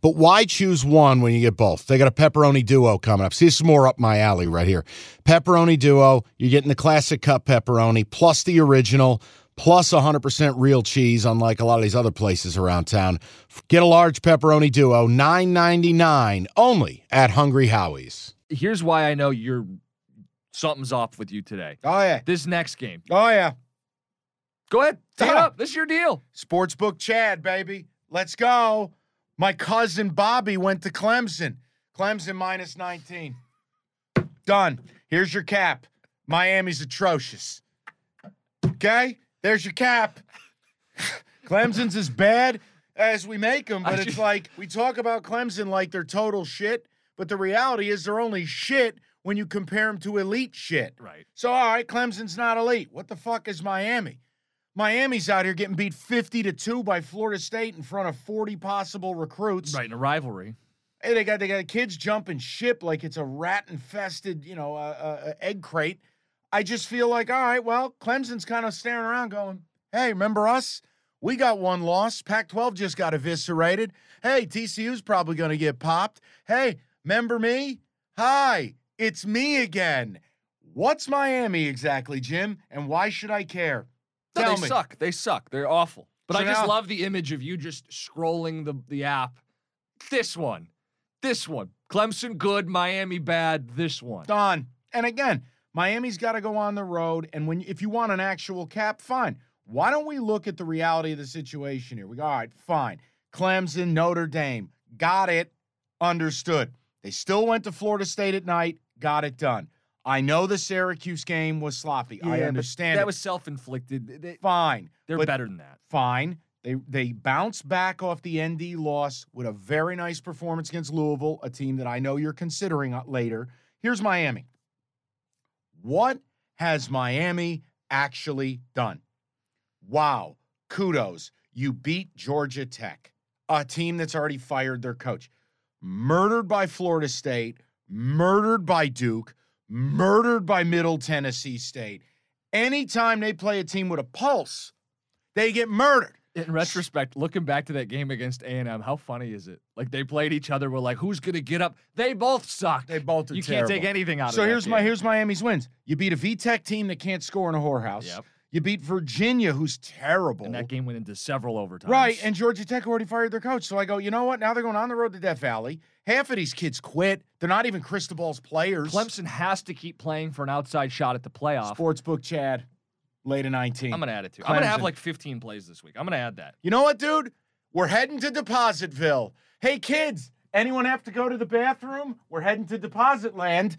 But why choose one when you get both? They got a pepperoni duo coming up. See, this is more up my alley right here. Pepperoni duo, you're getting the classic cup pepperoni plus the original plus 100% real cheese, unlike a lot of these other places around town. Get a large pepperoni duo, $9.99 only at Hungry Howie's. Here's why I know you're something's off with you today. Oh, yeah. This next game. Oh, yeah. Go ahead. Take it up. This is your deal. Sportsbook Chad, baby. Let's go. My cousin Bobby went to Clemson. Clemson minus 19. Done. Here's your cap. Miami's atrocious. Okay? There's your cap. Clemson's as bad as we make them, but it's like we talk about Clemson like they're total shit, but the reality is they're only shit when you compare them to elite shit. Right. So, all right, Clemson's not elite. What the fuck is Miami? Miami's out here getting beat 50 to 2 by Florida State in front of 40 possible recruits. Right in a rivalry. Hey, they got they got kids jumping ship like it's a rat infested, you know, uh, uh, egg crate. I just feel like, all right, well, Clemson's kind of staring around going, hey, remember us? We got one loss. Pac 12 just got eviscerated. Hey, TCU's probably going to get popped. Hey, remember me? Hi, it's me again. What's Miami exactly, Jim? And why should I care? No, Tell they me. suck. They suck. They're awful. But So I just now- love the image of you just scrolling the, the app. This one. This one. Clemson good, Miami bad. This one. Done. And again, Miami's got to go on the road. And when if you want an actual cap, fine. Why don't we look at the reality of the situation here? We go, all right, fine. Clemson, Notre Dame, got it, understood. They still went to Florida State at night, got it done. I know the Syracuse game was sloppy. I Yeah, but understand That it. was self inflicted. They, fine. they're better than that. fine. They they bounced back off the ND loss with a very nice performance against Louisville, a team that I know you're considering uh, later. Here's Miami. What has Miami actually done? Wow, kudos. You beat Georgia Tech, a team that's already fired their coach. Murdered by Florida State, murdered by Duke, murdered by Middle Tennessee State. Anytime they play a team with a pulse, they get murdered. In retrospect, looking back to that game against A&M, how funny is it? Like they played each other. We're like, who's gonna get up? They both suck. They both are You can't take anything out So of that here's my here's Miami's wins. You beat a VTech team that can't score in a whorehouse. Yep. You beat Virginia, who's terrible. And that game went into several overtimes. Right, and Georgia Tech already fired their coach. So I go, you know what? Now they're going on the road to Death Valley. Half of these kids quit. They're not even Cristobal's players. Clemson has to keep playing for an outside shot at the playoff. Sportsbook Chad, late of 19. I'm gonna add it to. I'm gonna have like 15 plays this week. I'm gonna add that. You know what, dude? We're heading to Depositville. Hey, kids, anyone have to go to the bathroom? We're heading to Deposit Land.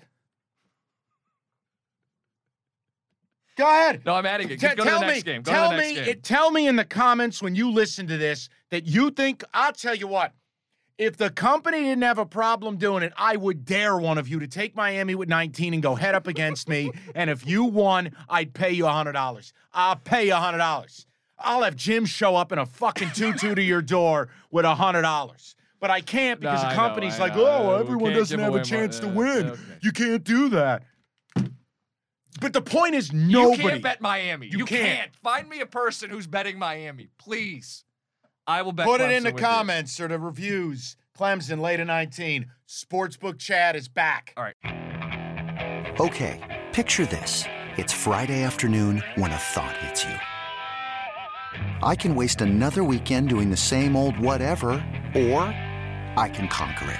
Go ahead. No, I'm adding it. Te- Just go to tell the next me, game. Go tell to the next me, it- tell me in the comments when you listen to this that you think. I'll tell you what. If the company didn't have a problem doing it, I would dare one of you to take Miami with 19 and go head up against me. And if you won, I'd pay you $100. I'll pay you $100. I'll have Jim show up in a fucking tutu to your door with $100. But I can't because Nah, the I know, company's like, know. oh, everyone doesn't have a chance money." to Yeah, win. okay. You can't do that. But the point is, nobody. You can't bet Miami. You You, can't. can't. Find me a person who's betting Miami, please. I will bet. Put it in the with you. comments or the reviews. Clemson, late at 19. Sportsbook Chad is back. All right. Okay, picture this. It's Friday afternoon when a thought hits you. I can waste another weekend doing the same old whatever, or I can conquer it.